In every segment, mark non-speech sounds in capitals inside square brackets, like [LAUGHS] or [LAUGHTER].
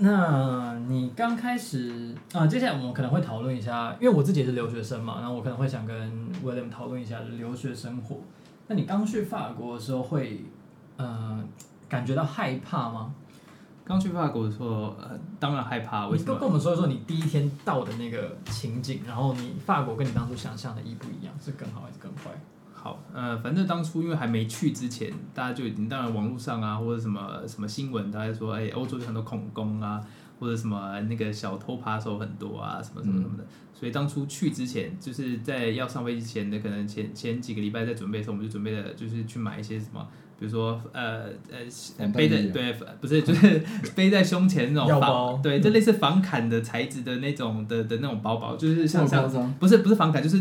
那你刚开始啊，接下来我们可能会讨论一下，因为我自己也是留学生嘛，然后我可能会想跟 William 讨论一下留学生活。那你刚去法国的时候会，呃，感觉到害怕吗？刚去法国的时候，呃，当然害怕。为什么？你跟我们说一说你第一天到的那个情景，然后你法国跟你当初想象的一不一样？是更好还是更坏？好，呃，反正当初因为还没去之前，大家就已经当然网络上啊，或者什么什么新闻，大家说，哎，欧洲有很多恐攻啊，或者什么那个小偷扒手很多啊，什么什么什么的。所以当初去之前，就是在要上飞机前的可能前前几个礼拜在准备的时候，我们就准备了，就是去买一些什么。比如说，呃呃，背在对，不是就是背在胸前那种防，对，就类似防砍的材质的那种的的那种包包，就是像像不是不是防砍，就是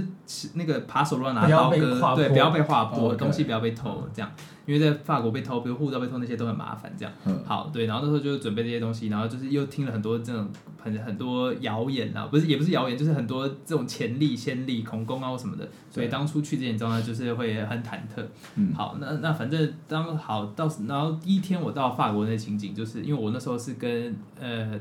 那个扒手乱拿刀割，对，不要被划破，东西不要被偷，这样。因为在法国被偷，比如护照被偷那些都很麻烦，这样。嗯、好，对，然后那时候就准备这些东西，然后就是又听了很多这种很很多谣言啊，不是也不是谣言，就是很多这种前例、先例、恐攻啊或什么的，所以当初去之前状态就是会很忐忑。嗯、好，那那反正当好到然后第一天我到法国那情景，就是因为我那时候是跟呃，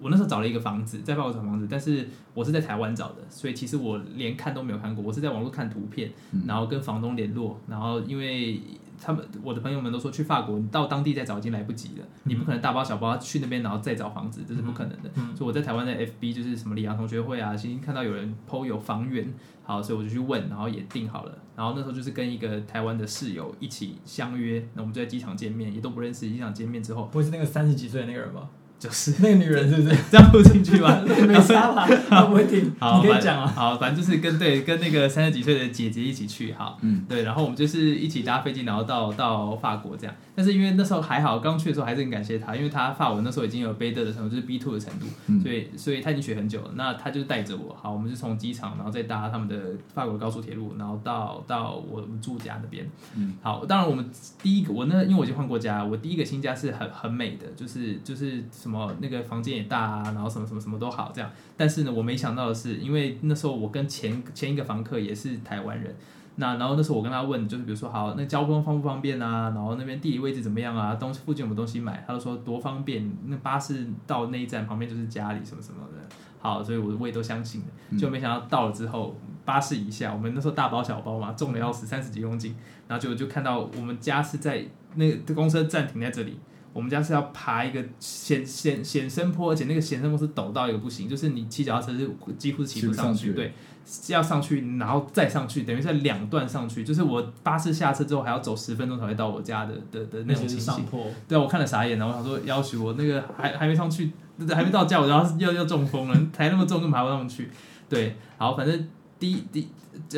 我那时候找了一个房子，在法国找房子，但是我是在台湾找的，所以其实我连看都没有看过，我是在网络看图片，然后跟房东联络，然后因为。他们我的朋友们都说去法国，你到当地再找已经来不及了。你不可能大包小包去那边，然后再找房子，这是不可能的。嗯、所以我在台湾的 FB 就是什么里昂同学会啊，今天看到有人 PO 有房源，好，所以我就去问，然后也订好了。然后那时候就是跟一个台湾的室友一起相约，那我们就在机场见面，也都不认识。机场见面之后，不会是那个三十几岁的那个人吧？就是那个女人，是不是 [LAUGHS] 这样录进去吗？[LAUGHS] 没差吧，[LAUGHS] 他不会听。好，你可以讲啊。好，反正就是跟对跟那个三十几岁的姐姐一起去，好，嗯，对，然后我们就是一起搭飞机，然后到到法国这样。但是因为那时候还好，刚去的时候还是很感谢她，因为她法文那时候已经有 B 二的程度，就是 B two 的程度，所以所以她已经学很久了。那她就带着我，好，我们就从机场，然后再搭他们的法国高速铁路，然后到到我们住家那边。嗯，好，当然我们第一个我那因为我已经换过家，我第一个新家是很很美的，就是就是什么那个房间也大啊，然后什么什么什么都好这样。但是呢，我没想到的是，因为那时候我跟前前一个房客也是台湾人。那然后那时候我跟他问，就是比如说好，那交通方不方便啊？然后那边地理位置怎么样啊？东西附近有没有东西买？他就说多方便，那巴士到那一站旁边就是家里什么什么的。好，所以我我也都相信了，就没想到到了之后，巴士一下，我们那时候大包小包嘛，重的要死，三十几公斤，然后就就看到我们家是在那个公车站停在这里。我们家是要爬一个险险险深坡，而且那个险深坡是陡到一个不行，就是你骑脚踏车是几乎是骑不上去，对，要上去然后再上去，等于是两段上去，就是我巴士下车之后还要走十分钟才会到我家的的的那种情形。对啊，我看了傻眼了，然后我想说要求我那个还还没上去，还没到家，我然后要要中风了，[LAUGHS] 抬那么重，根本爬不上去。对，好，反正。第一，第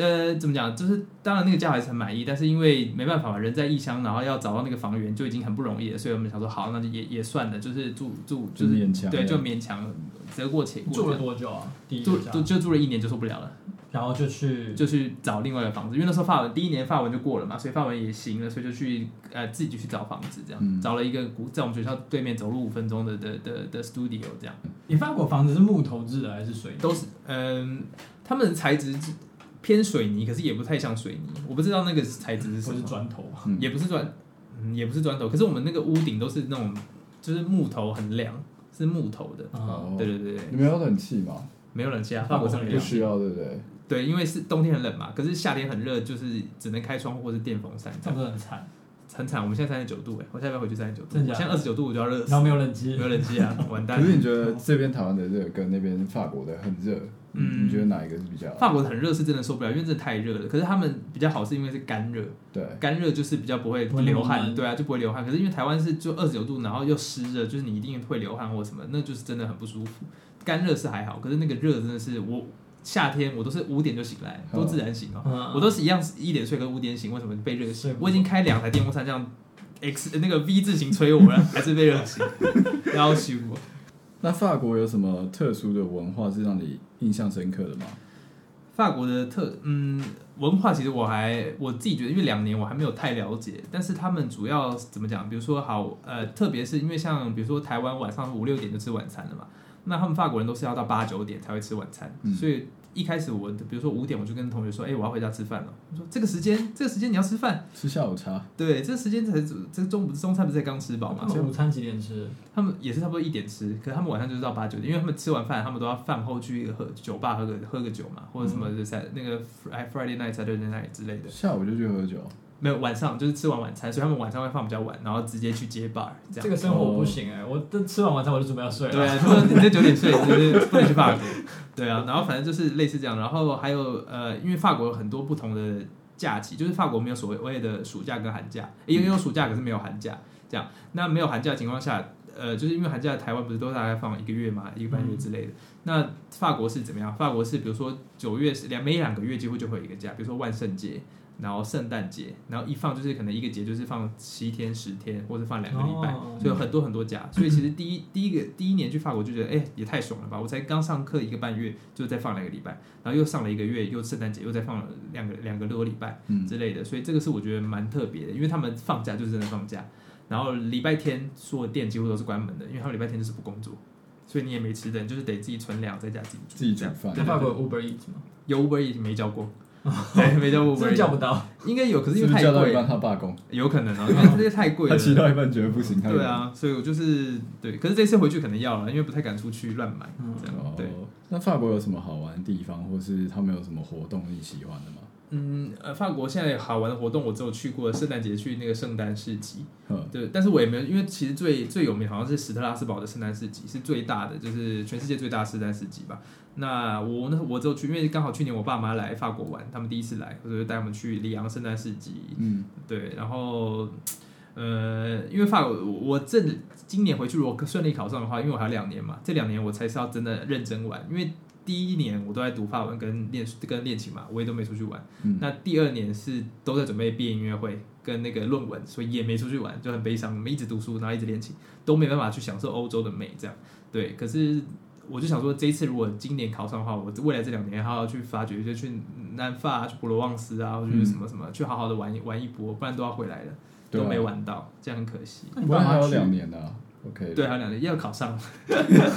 呃，怎么讲？就是当然那个价还是很满意，但是因为没办法嘛，人在异乡，然后要找到那个房源就已经很不容易了，所以我们想说，好，那就也也算了，就是住住就是勉强对，就勉强得过且过。住了多久啊？住就就住了一年就受不了了，然后就去就去找另外一个房子，因为那时候发文第一年发文就过了嘛，所以发文也行了，所以就去呃自己去找房子，这样、嗯、找了一个在我们学校对面走路五分钟的的的的 studio 这样。你发过房子是木头制的还是水泥？都是嗯。呃他们的材质偏水泥，可是也不太像水泥。我不知道那个材质是什么，是砖头，也不是砖，嗯，也不是砖头。可是我们那个屋顶都是那种，就是木头很凉，是木头的。哦，对对对对。你们有冷气吗？没有冷气啊，法国这边不需要，对不对？对，因为是冬天很冷嘛，可是夏天很热，就是只能开窗户或是电风扇。这样很惨，很惨。我们现在三十九度哎，我现在要回去三十九度，现在二十九度我就要热死。然后没有冷气，没有冷气啊，完蛋。可是你觉得这边台湾的热跟那边法国的很热？嗯，你觉得哪一个是比较好？法国很热是真的受不了，因为真的太热了。可是他们比较好是因为是干热，对，干热就是比较不会流汗，对啊，就不会流汗。可是因为台湾是就二十九度，然后又湿热，就是你一定会流汗或什么，那就是真的很不舒服。干热是还好，可是那个热真的是我夏天我都是五点就醒来，都自然醒哦，嗯、我都是一样一点睡跟五点醒，为什么被热醒？我已经开两台电风扇这样 X 那个 V 字形吹我了，还是被热醒，[LAUGHS] 要死我。那法国有什么特殊的文化是让你印象深刻的吗？法国的特嗯文化，其实我还我自己觉得，因为两年我还没有太了解。但是他们主要怎么讲？比如说好呃，特别是因为像比如说台湾晚上五六点就吃晚餐了嘛，那他们法国人都是要到八九点才会吃晚餐，嗯、所以一开始我比如说五点我就跟同学说，哎、欸，我要回家吃饭了。我说这个时间，这个时间你要吃饭？吃下午茶？对，这个时间才这中午中餐不是才刚吃饱嘛？所以午餐几点吃？他们也是差不多一点吃，可是他们晚上就是到八九点，因为他们吃完饭，他们都要饭后去喝酒吧喝个喝个酒嘛，或者什么就在那个 Friday night、Saturday night 之类的。下午就去喝酒。没有晚上就是吃完晚餐，所以他们晚上会放比较晚，然后直接去接 bar 这样。这个生活不行哎、欸，我都吃完晚餐我就准备要睡了。对啊，他说你这九点睡，就是不能去法国。对啊，然后反正就是类似这样，然后还有呃，因为法国有很多不同的假期，就是法国没有所谓的暑假跟寒假，也有暑假可是没有寒假这样。那没有寒假的情况下，呃，就是因为寒假台湾不是都大概放一个月嘛，一个半月之类的。嗯、那法国是怎么样？法国是比如说九月两每两个月几乎就会有一个假，比如说万圣节。然后圣诞节，然后一放就是可能一个节就是放七天十天，或者放两个礼拜，所以有 [CLEARS THROAT] 很多很多假。所以其实第一第一个第一年去法国就觉得，哎，也太爽了吧！我才刚上课一个半月，就再放两个礼拜，然后又上了一个月，又圣诞节又再放了两个两个多礼拜之类的。所以这个是我觉得蛮特别的，因为他们放假就是真的放假，然后礼拜天所有店几乎都是关门的，因为他们礼拜天就是不工作，所以你也没吃的，你就是得自己存粮在家自己自己煮饭。在法国有 Uber Eats 吗？有 Uber Eats 没叫过。[LAUGHS] 对，没叫 Uber，叫不到，应该有，可是因为太贵，叫到一半他罢工，有可能啊，[LAUGHS] 因为这些太贵了，他骑到一半觉得不行，对啊，所以我就是对，可是这次回去可能要了，因为不太敢出去乱买，这样对。那法国有什么好玩的地方，或是他们有什么活动你喜欢的吗？嗯，呃，法国现在好玩的活动，我只有去过圣诞节去那个圣诞市集，对，但是我也没有，因为其实最最有名好像是史特拉斯堡的圣诞市集是最大的，就是全世界最大的圣诞市集吧。那我那我就去，因为刚好去年我爸妈来法国玩，他们第一次来，我就带他们去里昂圣诞市集，嗯，对，然后呃，因为法国我这今年回去如果顺利考上的话，因为我还有两年嘛，这两年我才是要真的认真玩，因为。第一年我都在读法文跟练跟练琴嘛，我也都没出去玩。嗯、那第二年是都在准备毕业音乐会跟那个论文，所以也没出去玩，就很悲伤。我们一直读书，然后一直练琴，都没办法去享受欧洲的美。这样对，可是我就想说，这一次如果今年考上的话，我未来这两年还要去发掘，就去南法、去普罗旺斯啊，或者是什么什么，嗯、去好好的玩一玩一波，不然都要回来了，都没玩到，这样很可惜。不然还有两年呢、啊。OK，对，还有两年要考上，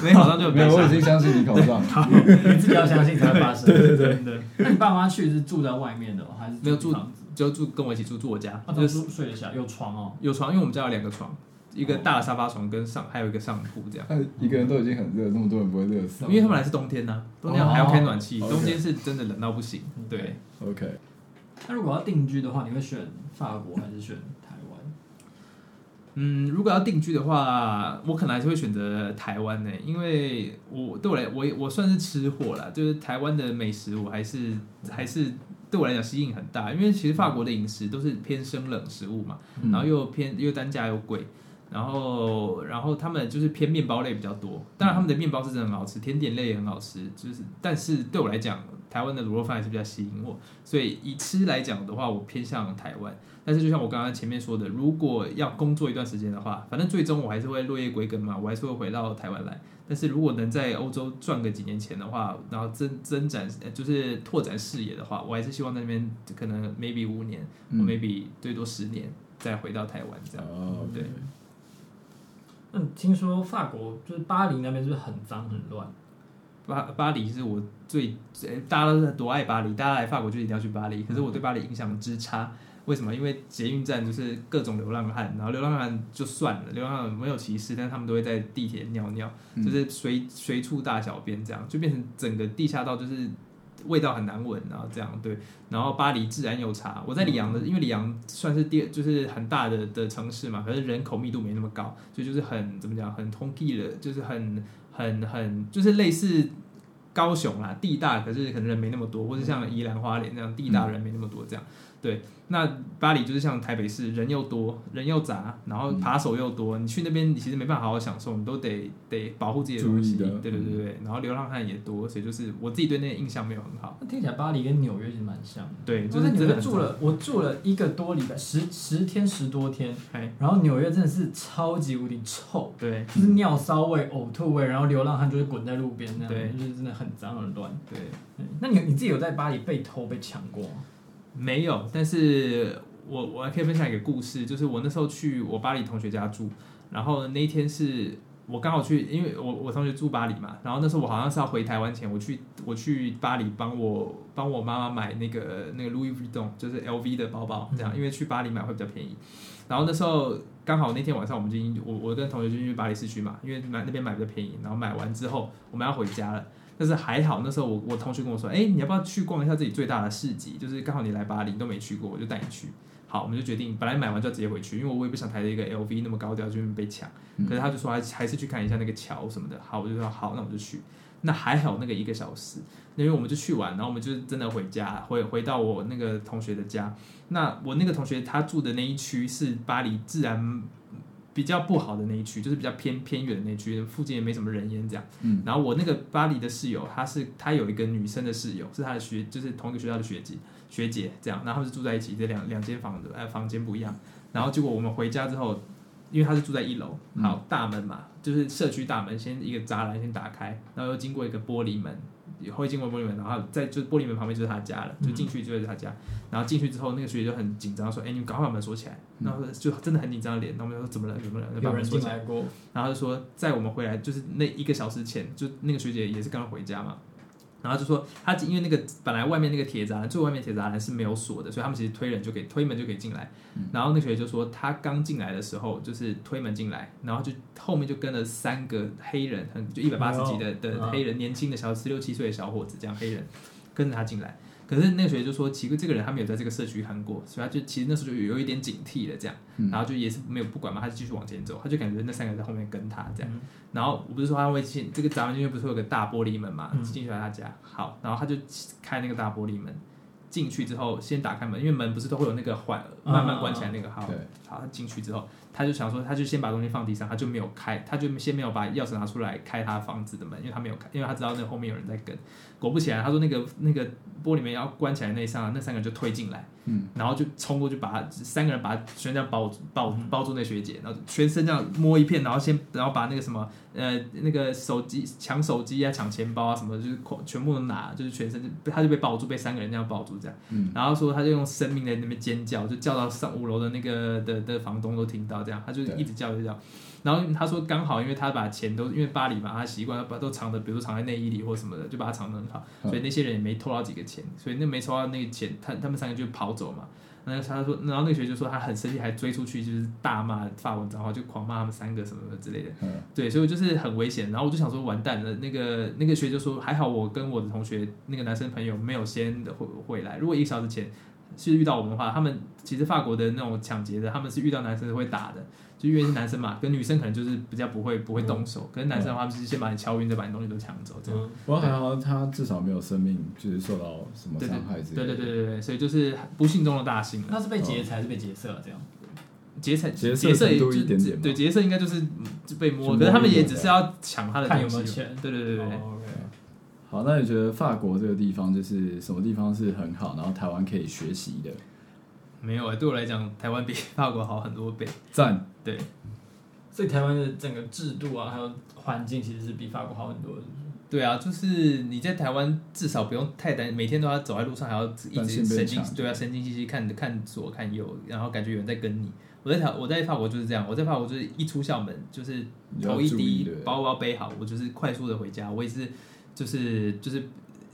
没考上就没有。我已经相信你考上，[LAUGHS] 你自己要相信才会发生。对对对对。那你爸妈去是住在外面的，还是没有住？就住跟我一起住，住我家，就是睡得下，有床哦，有床，因为我们家有两个床，一个大的沙发床跟上还有一个上铺这样。一个人都已经很热，那么多人不会热死？因为他们来是冬天呢，冬天还要开暖气，冬天是真的冷到不行。对，OK。那如果要定居的话，你会选法国还是选台湾？嗯，如果要定居的话，我可能还是会选择台湾呢，因为我对我来，我我算是吃货啦，就是台湾的美食，我还是还是对我来讲吸引很大，因为其实法国的饮食都是偏生冷食物嘛，然后又偏又单价又贵，然后然后他们就是偏面包类比较多，当然他们的面包是真的很好吃，甜点类也很好吃，就是但是对我来讲，台湾的卤肉饭还是比较吸引我，所以以吃来讲的话，我偏向台湾。但是就像我刚刚前面说的，如果要工作一段时间的话，反正最终我还是会落叶归根嘛，我还是会回到台湾来。但是如果能在欧洲赚个几年钱的话，然后增增展就是拓展视野的话，我还是希望在那边可能 maybe 五年，嗯，maybe 最多十年再回到台湾这样。哦，对。嗯，听说法国就是巴黎那边是不是很脏很乱？巴巴黎是我最大家都是多爱巴黎，大家来法国就一定要去巴黎。可是我对巴黎印象之差。为什么？因为捷运站就是各种流浪汉，然后流浪汉就算了，流浪汉没有歧视，但他们都会在地铁尿尿，就是随随处大小便，这样就变成整个地下道就是味道很难闻，然后这样对。然后巴黎自然有茶，我在里昂的，因为里昂算是第就是很大的的城市嘛，可是人口密度没那么高，所以就是很怎么讲，很通气的，就是很很很就是类似高雄啦，地大可是可能人没那么多，或者像宜兰花莲那样地大人没那么多这样。对，那巴黎就是像台北市，人又多，人又杂，然后扒手又多。你去那边，你其实没办法好好享受，你都得得保护自己的东西。对对对对，然后流浪汉也多，所以就是我自己对那个印象没有很好。那听起来巴黎跟纽约其实蛮像的。对，就是真的住了，我住了一个多礼拜，十十天十多天。然后纽约真的是超级无敌臭，对，就是尿骚味、呕吐味，然后流浪汉就会滚在路边那样，对，就是真的很脏很乱。对，那你你自己有在巴黎被偷被抢过吗？没有，但是我我还可以分享一个故事，就是我那时候去我巴黎同学家住，然后那一天是我刚好去，因为我我同学住巴黎嘛，然后那时候我好像是要回台湾前，我去我去巴黎帮我帮我妈妈买那个那个 Louis Vuitton，就是 LV 的包包，这样，因为去巴黎买会比较便宜。然后那时候刚好那天晚上我们就我我跟同学就去巴黎市区嘛，因为买那边买比较便宜。然后买完之后我们要回家了，但是还好那时候我我同学跟我说，哎，你要不要去逛一下自己最大的市集？就是刚好你来巴黎都没去过，我就带你去。好，我们就决定，本来买完就要直接回去，因为我也不想抬着一个 LV 那么高调就被抢。可是他就说还还是去看一下那个桥什么的。好，我就说好，那我就去。那还好那个一个小时，因为我们就去玩，然后我们就真的回家，回回到我那个同学的家。那我那个同学他住的那一区是巴黎治安比较不好的那一区，就是比较偏偏远的那一区，附近也没什么人烟这样。嗯。然后我那个巴黎的室友，她是她有一个女生的室友，是她的学，就是同一个学校的学姐。学姐这样，然后是住在一起，这两两间房子，哎，房间不一样。然后结果我们回家之后，因为她是住在一楼，好，大门嘛，就是社区大门，先一个栅栏先打开，然后又经过一个玻璃门，也会经过玻璃门，然后在就玻璃门旁边就是他家了，就进去就是他家。然后进去之后，那个学姐就很紧张，说：“哎，你们赶快把门锁起来。”然后就真的很紧张的脸，然后我们就说：“怎么了？怎么了？”有人进来过。然后就说：“在我们回来就是那一个小时前，就那个学姐也是刚刚回家嘛。”然后就说他因为那个本来外面那个铁栅栏最外面铁栅栏是没有锁的，所以他们其实推人就可以推门就可以进来。然后那个学姐就说他刚进来的时候就是推门进来，然后就后面就跟了三个黑人，很就一百八十几的的黑人，年轻的小十六七岁的小伙子这样黑人跟着他进来。可是那个学姐就说，奇怪，这个人他没有在这个社区看过，所以他就其实那时候就有有一点警惕了，这样，然后就也是没有不管嘛，他就继续往前走，他就感觉那三个人在后面跟他这样，然后我不是说他会进这个闸门进去，不是有个大玻璃门嘛，进去他家，好，然后他就开那个大玻璃门进去之后，先打开门，因为门不是都会有那个缓慢慢关起来那个，好，好，他进去之后。他就想说，他就先把东西放地上，他就没有开，他就先没有把钥匙拿出来开他房子的门，因为他没有开，因为他知道那后面有人在跟。果不其然，他说那个那个玻璃门要关起来那一刹那，那三个人就推进来，嗯，然后就冲过去把他三个人把他全这样包包包住那学姐，然后全身这样摸一片，然后先然后把那个什么呃那个手机抢手机啊抢钱包啊什么就是全部都拿，就是全身就他就被抱住，被三个人这样抱住这样，嗯，然后说他就用生命在那边尖叫，就叫到上五楼的那个的的房东都听到。这样，他就一直叫，一直叫。然后他说刚好，因为他把钱都因为巴黎嘛，他习惯把都藏的，比如说藏在内衣里或什么的，就把它藏得很好。所以那些人也没偷到几个钱，所以那没偷到那个钱，他他们三个就跑走嘛。然后他说，然后那个学姐就说他很生气，还追出去就是大骂法文脏话，就狂骂他们三个什么什么之类的。对，所以就是很危险。然后我就想说完蛋了，那个那个学姐就说还好我跟我的同学那个男生朋友没有先回回来，如果一个小时前。其实遇到我们的话，他们其实法国的那种抢劫的，他们是遇到男生是会打的，就因为是男生嘛，跟女生可能就是比较不会不会动手，可是男生的话，就是先把你敲晕，再把你东西都抢走这样。不过还好，他至少没有生命就是受到什么伤害之类的。对对对对对，所以就是不幸中的大幸。那是被劫财还是被劫色这样？劫财劫色也就对劫色应该就是被摸，可是他们也只是要抢他的东西。对对对对。好，那你觉得法国这个地方就是什么地方是很好，然后台湾可以学习的？没有哎，对我来讲，台湾比 [LAUGHS] 法国好很多倍。赞，对。所以台湾的整个制度啊，还有环境，其实是比法国好很多的。对啊，就是你在台湾至少不用太担，每天都要走在路上，还要一直神经对啊，神经兮兮看看左看右，然后感觉有人在跟你。我在台我在法国就是这样，我在法国就是一出校门就是头一低，包包背好，我就是快速的回家，我也是。就是就是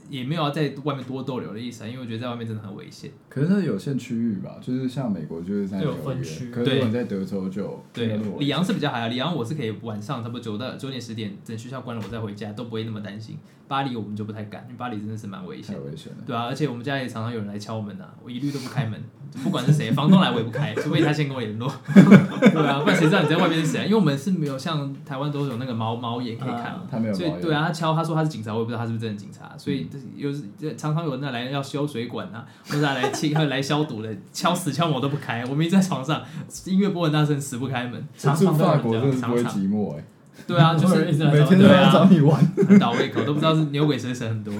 也没有要在外面多逗留的意思啊，因为我觉得在外面真的很危险。可是它有限区域吧，就是像美国就是在纽约，有分区，可是如果你在德州就对。里昂是比较还好，里昂我是可以晚上差不多九到九点十点，等学校关了我再回家都不会那么担心。巴黎我们就不太敢，因为巴黎真的是蛮危险，太危险了。对啊，而且我们家也常常有人来敲门啊，我一律都不开门，不管是谁，[LAUGHS] 房东来我也不开，除非他先跟我联络。[LAUGHS] 对啊，不然谁知道你在外面是谁啊？因为我们是没有像台湾都有那个猫猫眼可以看，他没有。所以对啊，他敲他说他是警察，我也不知道他是不是真的警察，所以有常常有人来要修水管啊，[LAUGHS] 或者来清来消毒的，敲死敲门我都不开，我明明在床上，音乐播很大声，死不开门。常常法国真的不会寂寞哎。对啊，就是每天都要找你玩，很倒胃口，都不知道是牛鬼蛇神很多，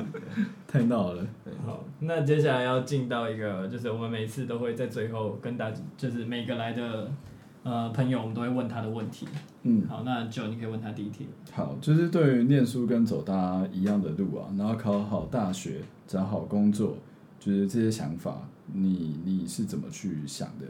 [LAUGHS] 太闹了。好，那接下来要进到一个，就是我们每次都会在最后跟大家，就是每个来的呃朋友，我们都会问他的问题。嗯，好，那就你可以问他第一题。好，就是对于念书跟走大家一样的路啊，然后考好大学，找好工作，就是这些想法，你你是怎么去想的？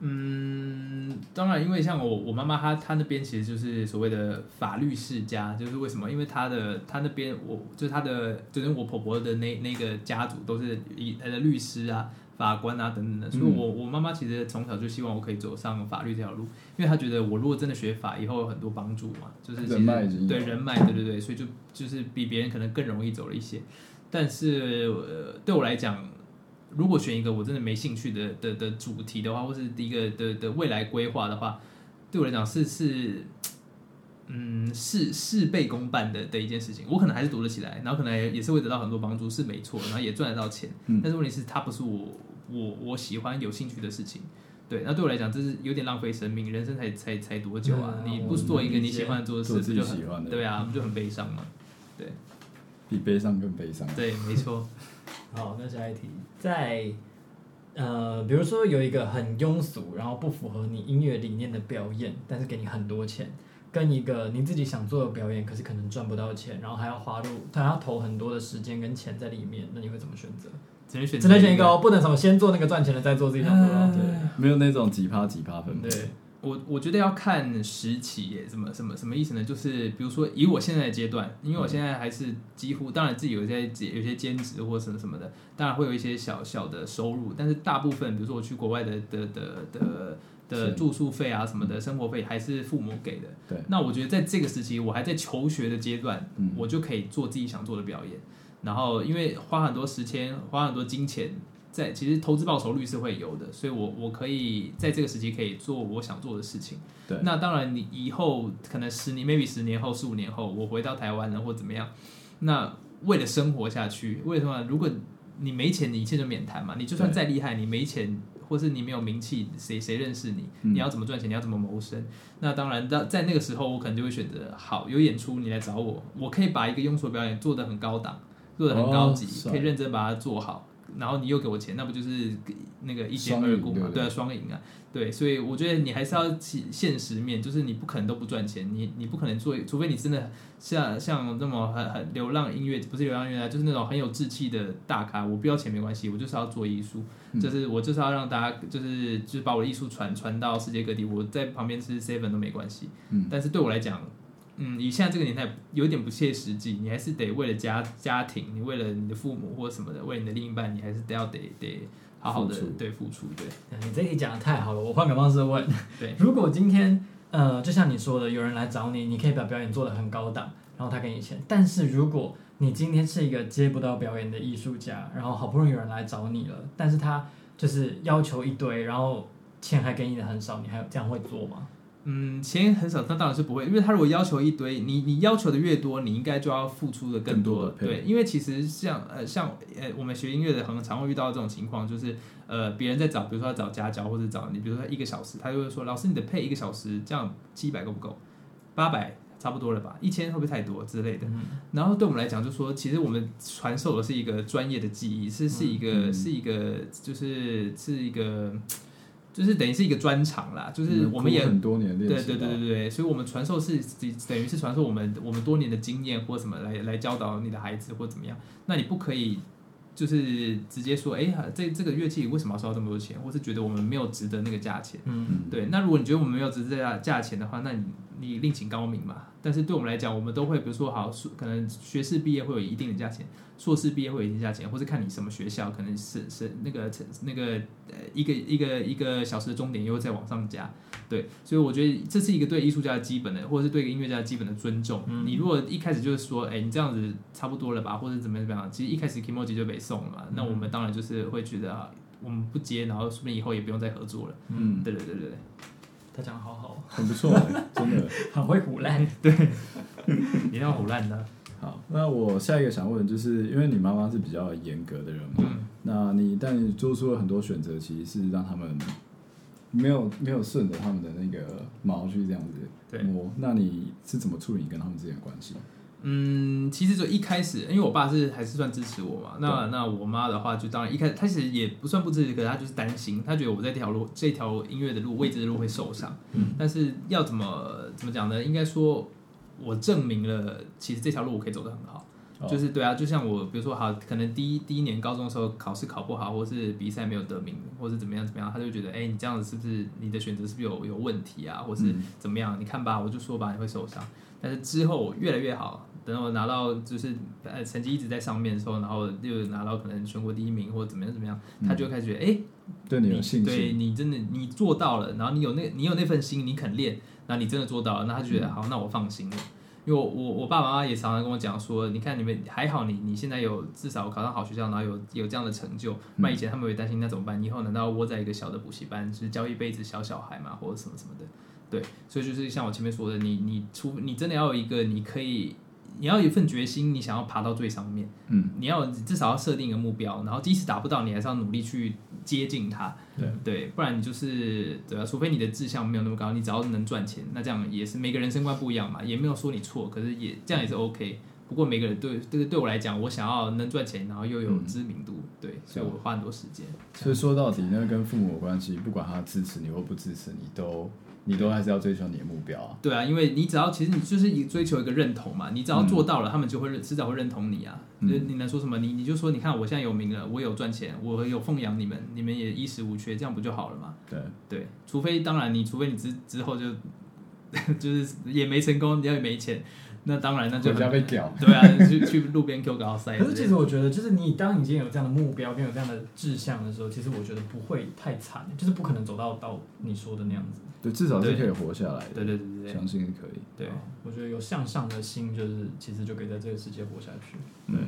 嗯，当然，因为像我我妈妈她她那边其实就是所谓的法律世家，就是为什么？因为她的她那边我就是她的就是我婆婆的那那个家族都是一呃律师啊、法官啊等等的，所以我我妈妈其实从小就希望我可以走上法律这条路，因为她觉得我如果真的学法，以后有很多帮助嘛，就是人脉对人脉，对对对，所以就就是比别人可能更容易走了一些。但是呃，对我来讲。如果选一个我真的没兴趣的的的主题的话，或是第一个的的未来规划的话，对我来讲是是，嗯，事事倍功半的的一件事情。我可能还是读得起来，然后可能也也是会得到很多帮助，是没错，然后也赚得到钱。嗯、但是问题是，它不是我我我喜欢有兴趣的事情。对，那对我来讲，这是有点浪费生命。人生才才才多久啊？嗯、你不做一个你喜欢做的事，不就很对啊？不就很悲伤吗？对，比悲伤更悲伤。对，没错。[LAUGHS] 好，那下一题，在呃，比如说有一个很庸俗，然后不符合你音乐理念的表演，但是给你很多钱，跟一个你自己想做的表演，可是可能赚不到钱，然后还要花入，还要投很多的时间跟钱在里面，那你会怎么选择？只能选，只能选一个哦，不能什么先做那个赚钱的，再做自己想做的。呃、对，没有那种几趴几趴分。对。我我觉得要看时期耶，什么什么什么意思呢？就是比如说以我现在的阶段，因为我现在还是几乎，当然自己有一些有些兼职或什么什么的，当然会有一些小小的收入，但是大部分，比如说我去国外的的的的的住宿费啊什么的，生活费还是父母给的。对。那我觉得在这个时期，我还在求学的阶段，我就可以做自己想做的表演，然后因为花很多时间，花很多金钱。在其实投资报酬率是会有的，所以我我可以在这个时期可以做我想做的事情。对，那当然你以后可能十年，maybe 十年后、十五年后，我回到台湾了或怎么样，那为了生活下去，为什么？如果你没钱，你一切就免谈嘛。你就算再厉害，你没钱，或是你没有名气，谁谁认识你？你要怎么赚钱？你要怎么谋生？嗯、那当然，在在那个时候，我可能就会选择好有演出，你来找我，我可以把一个庸俗表演做得很高档，做得很高级，哦、可以认真把它做好。然后你又给我钱，那不就是那个一兼二顾嘛？对啊，双赢啊！对，所以我觉得你还是要现实面，就是你不可能都不赚钱，你你不可能做，除非你真的像像那么很很流浪音乐，不是流浪音乐啊，就是那种很有志气的大咖，我不要钱没关系，我就是要做艺术，嗯、就是我就是要让大家就是就是把我的艺术传传到世界各地，我在旁边吃 seven 都没关系。嗯，但是对我来讲。嗯，你现在这个年代有点不切实际，你还是得为了家家庭，你为了你的父母或什么的，为你的另一半，你还是得要得得好好的付出对付出。对，你这题讲的太好了，我换个方式问，对，[LAUGHS] 如果今天呃，就像你说的，有人来找你，你可以把表演做的很高档，然后他给你钱，但是如果你今天是一个接不到表演的艺术家，然后好不容易有人来找你了，但是他就是要求一堆，然后钱还给你的很少，你还有这样会做吗？嗯，钱很少，那当然是不会，因为他如果要求一堆，你你要求的越多，你应该就要付出的更多。更多对，因为其实像呃像呃我们学音乐的很常会遇到这种情况，就是呃别人在找，比如说要找家教或者找你，比如说一个小时，他就会说老师你的配一个小时这样七百够不够？八百差不多了吧？一千会不会太多之类的？嗯、然后对我们来讲，就说其实我们传授的是一个专业的技艺，是是一个、嗯、是一个就是是一个。就是等于是一个专长啦，就是我们也很多年练习，对对对对对，所以我们传授是等于是传授我们我们多年的经验或什么来来教导你的孩子或怎么样，那你不可以就是直接说，哎呀，这这个乐器为什么要收这么多钱，或是觉得我们没有值得那个价钱，嗯，对，那如果你觉得我们没有值得价钱的话，那你。你另请高明嘛？但是对我们来讲，我们都会比如说，好，可能学士毕业会有一定的价钱，硕士毕业会有一定价钱，或是看你什么学校，可能是是那个那个呃一个一个一个小时的终点又会再往上加，对，所以我觉得这是一个对艺术家的基本的，或者是对一个音乐家的基本的尊重。嗯、你如果一开始就是说，哎，你这样子差不多了吧，或者怎么样怎么样，其实一开始 kimoji 就被送了嘛，嗯、那我们当然就是会觉得啊，我们不接，然后说不定以后也不用再合作了。嗯，对对对对对。他讲的好好，很不错、欸，真的。[LAUGHS] 很会唬烂，[LAUGHS] 对，你要唬烂的。好，那我下一个想问，就是因为你妈妈是比较严格的人嘛，嗯、那你但你做出了很多选择，其实是让他们没有没有顺着他们的那个毛去这样子摸，对那你是怎么处理你跟他们之间的关系？嗯，其实就一开始，因为我爸是还是算支持我嘛，那那我妈的话就当然一开始，她其实也不算不支持，可是她就是担心，她觉得我在这条路这条音乐的路未知的路会受伤。嗯，但是要怎么怎么讲呢？应该说，我证明了其实这条路我可以走得很好。哦、就是对啊，就像我，比如说好，可能第一第一年高中的时候考试考不好，或是比赛没有得名，或是怎么样怎么样，他就觉得，哎，你这样子是不是你的选择是不是有有问题啊，或是怎么样？嗯、你看吧，我就说吧，你会受伤。但是之后越来越好，等我拿到就是呃成绩一直在上面的时候，然后又拿到可能全国第一名或者怎么样怎么样，他就开始觉得，哎，对你有信心，对你真的你做到了，然后你有那你有那份心，你肯练，然后你真的做到了，那他就觉得、嗯、好，那我放心了。因为我我我爸爸妈妈也常常跟我讲说，你看你们还好你，你你现在有至少考上好学校，然后有有这样的成就。那以前他们会担心，那怎么办？以后难道窝在一个小的补习班，就是教一辈子小小孩嘛，或者什么什么的？对，所以就是像我前面说的，你你出你真的要有一个你可以。你要有一份决心，你想要爬到最上面，嗯，你要至少要设定一个目标，然后即使达不到，你还是要努力去接近它，对，对，不然你就是对啊，除非你的志向没有那么高，你只要能赚钱，那这样也是每个人生观不一样嘛，也没有说你错，可是也这样也是 OK。不过每个人对这个对我来讲，我想要能赚钱，然后又有知名度，嗯、对，所以我花很多时间。所以说到底，那个跟父母有关系，不管他支持你或不支持你，都。你都还是要追求你的目标啊？对啊，因为你只要其实你就是以追求一个认同嘛，你只要做到了，嗯、他们就会认迟早会认同你啊。嗯、你能说什么？你你就说，你看我现在有名了，我有赚钱，我有奉养你们，你们也衣食无缺，这样不就好了嘛？对对，除非当然你除非你之之后就 [LAUGHS] 就是也没成功，你要也没钱。那当然，那就被屌。对啊，去去路边 Q 高塞。可是其实我觉得，就是你当你今天有这样的目标，跟有这样的志向的时候，其实我觉得不会太惨，就是不可能走到到你说的那样子。对，至少是可以活下来的。对对对对，相信是可以。对，我觉得有向上的心，就是其实就可以在这个世界活下去。嗯。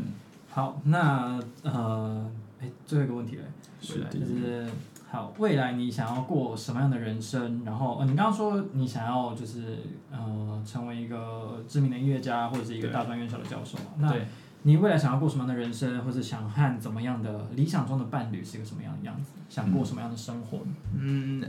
好，那呃，哎，最后一个问题嘞，是就是。好，未来你想要过什么样的人生？然后，呃，你刚刚说你想要就是呃，成为一个知名的音乐家，或者是一个大专院校的教授。那你未来想要过什么样的人生，或者想和怎么样的理想中的伴侣是一个什么样的样子？想过什么样的生活？嗯。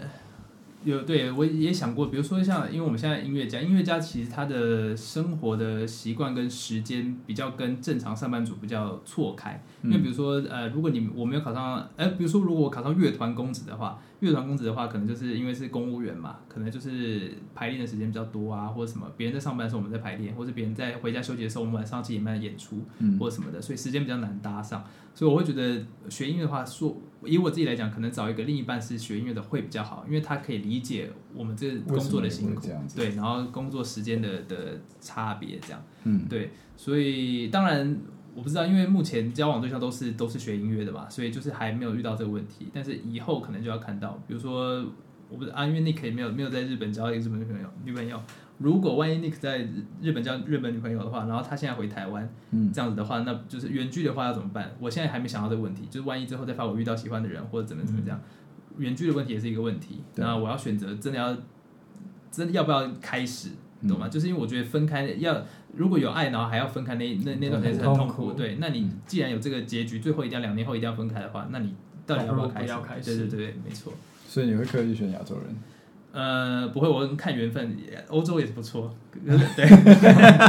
有对，我也想过，比如说像，因为我们现在音乐家，音乐家其实他的生活的习惯跟时间比较跟正常上班族比较错开。因为比如说，呃，如果你我没有考上，哎，比如说如果我考上乐团公职的话，乐团公子的话，可能就是因为是公务员嘛，可能就是排练的时间比较多啊，或者什么，别人在上班的时候我们在排练，或者别人在回家休息的时候我们晚上七点半演出，嗯。或者什么的，所以时间比较难搭上。所以我会觉得学音乐的话，说以我自己来讲，可能找一个另一半是学音乐的会比较好，因为他可以理解我们这工作的辛苦，对，然后工作时间的的差别这样，嗯，对，所以当然我不知道，因为目前交往对象都是都是学音乐的嘛，所以就是还没有遇到这个问题，但是以后可能就要看到，比如说我不知道啊，因为 Nick 也没有没有在日本交一个日本女朋友女朋友。如果万一 Nick 在日本交日本女朋友的话，然后他现在回台湾，嗯，这样子的话，那就是远距的话要怎么办？我现在还没想到这个问题，就是万一之后再发我遇到喜欢的人或者怎么怎么这样，远距的问题也是一个问题。那我要选择真的要真的要不要开始，懂吗？就是因为我觉得分开要如果有爱，然后还要分开那那那段时间是很痛苦。对，那你既然有这个结局，最后一定要两年后一定要分开的话，那你到底要不要开始？对对对，没错。所以你会刻意选亚洲人？呃，不会，我看缘分，欧洲也是不错，[LAUGHS] 对，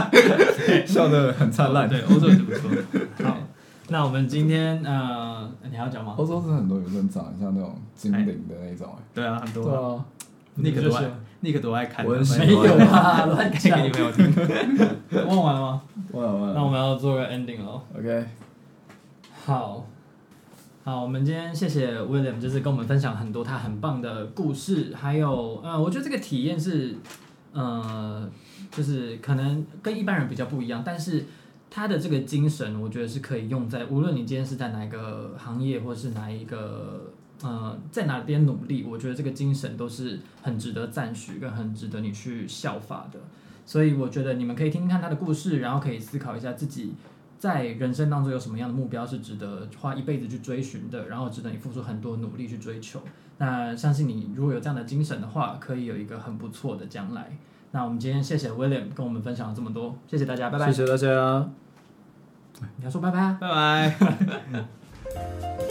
[LAUGHS] 笑得很灿烂，对，欧洲也是不错。[LAUGHS] 好，那我们今天呃，你还要讲吗？欧洲是很多有人长得像那种精灵的那种，对啊，很多，对啊，尼克多爱，尼克多爱看，我没有啊，乱讲，给你没有听，问完了吗？问完了，那我们要做个 ending 了，OK，好。好，我们今天谢谢 William，就是跟我们分享很多他很棒的故事，还有呃，我觉得这个体验是，呃，就是可能跟一般人比较不一样，但是他的这个精神，我觉得是可以用在无论你今天是在哪一个行业，或是哪一个呃，在哪边努力，我觉得这个精神都是很值得赞许，跟很值得你去效法的。所以我觉得你们可以听听看他的故事，然后可以思考一下自己。在人生当中有什么样的目标是值得花一辈子去追寻的，然后值得你付出很多努力去追求？那相信你如果有这样的精神的话，可以有一个很不错的将来。那我们今天谢谢 William 跟我们分享了这么多，谢谢大家，拜拜。谢谢大家。你要说拜拜啊，拜拜。[LAUGHS]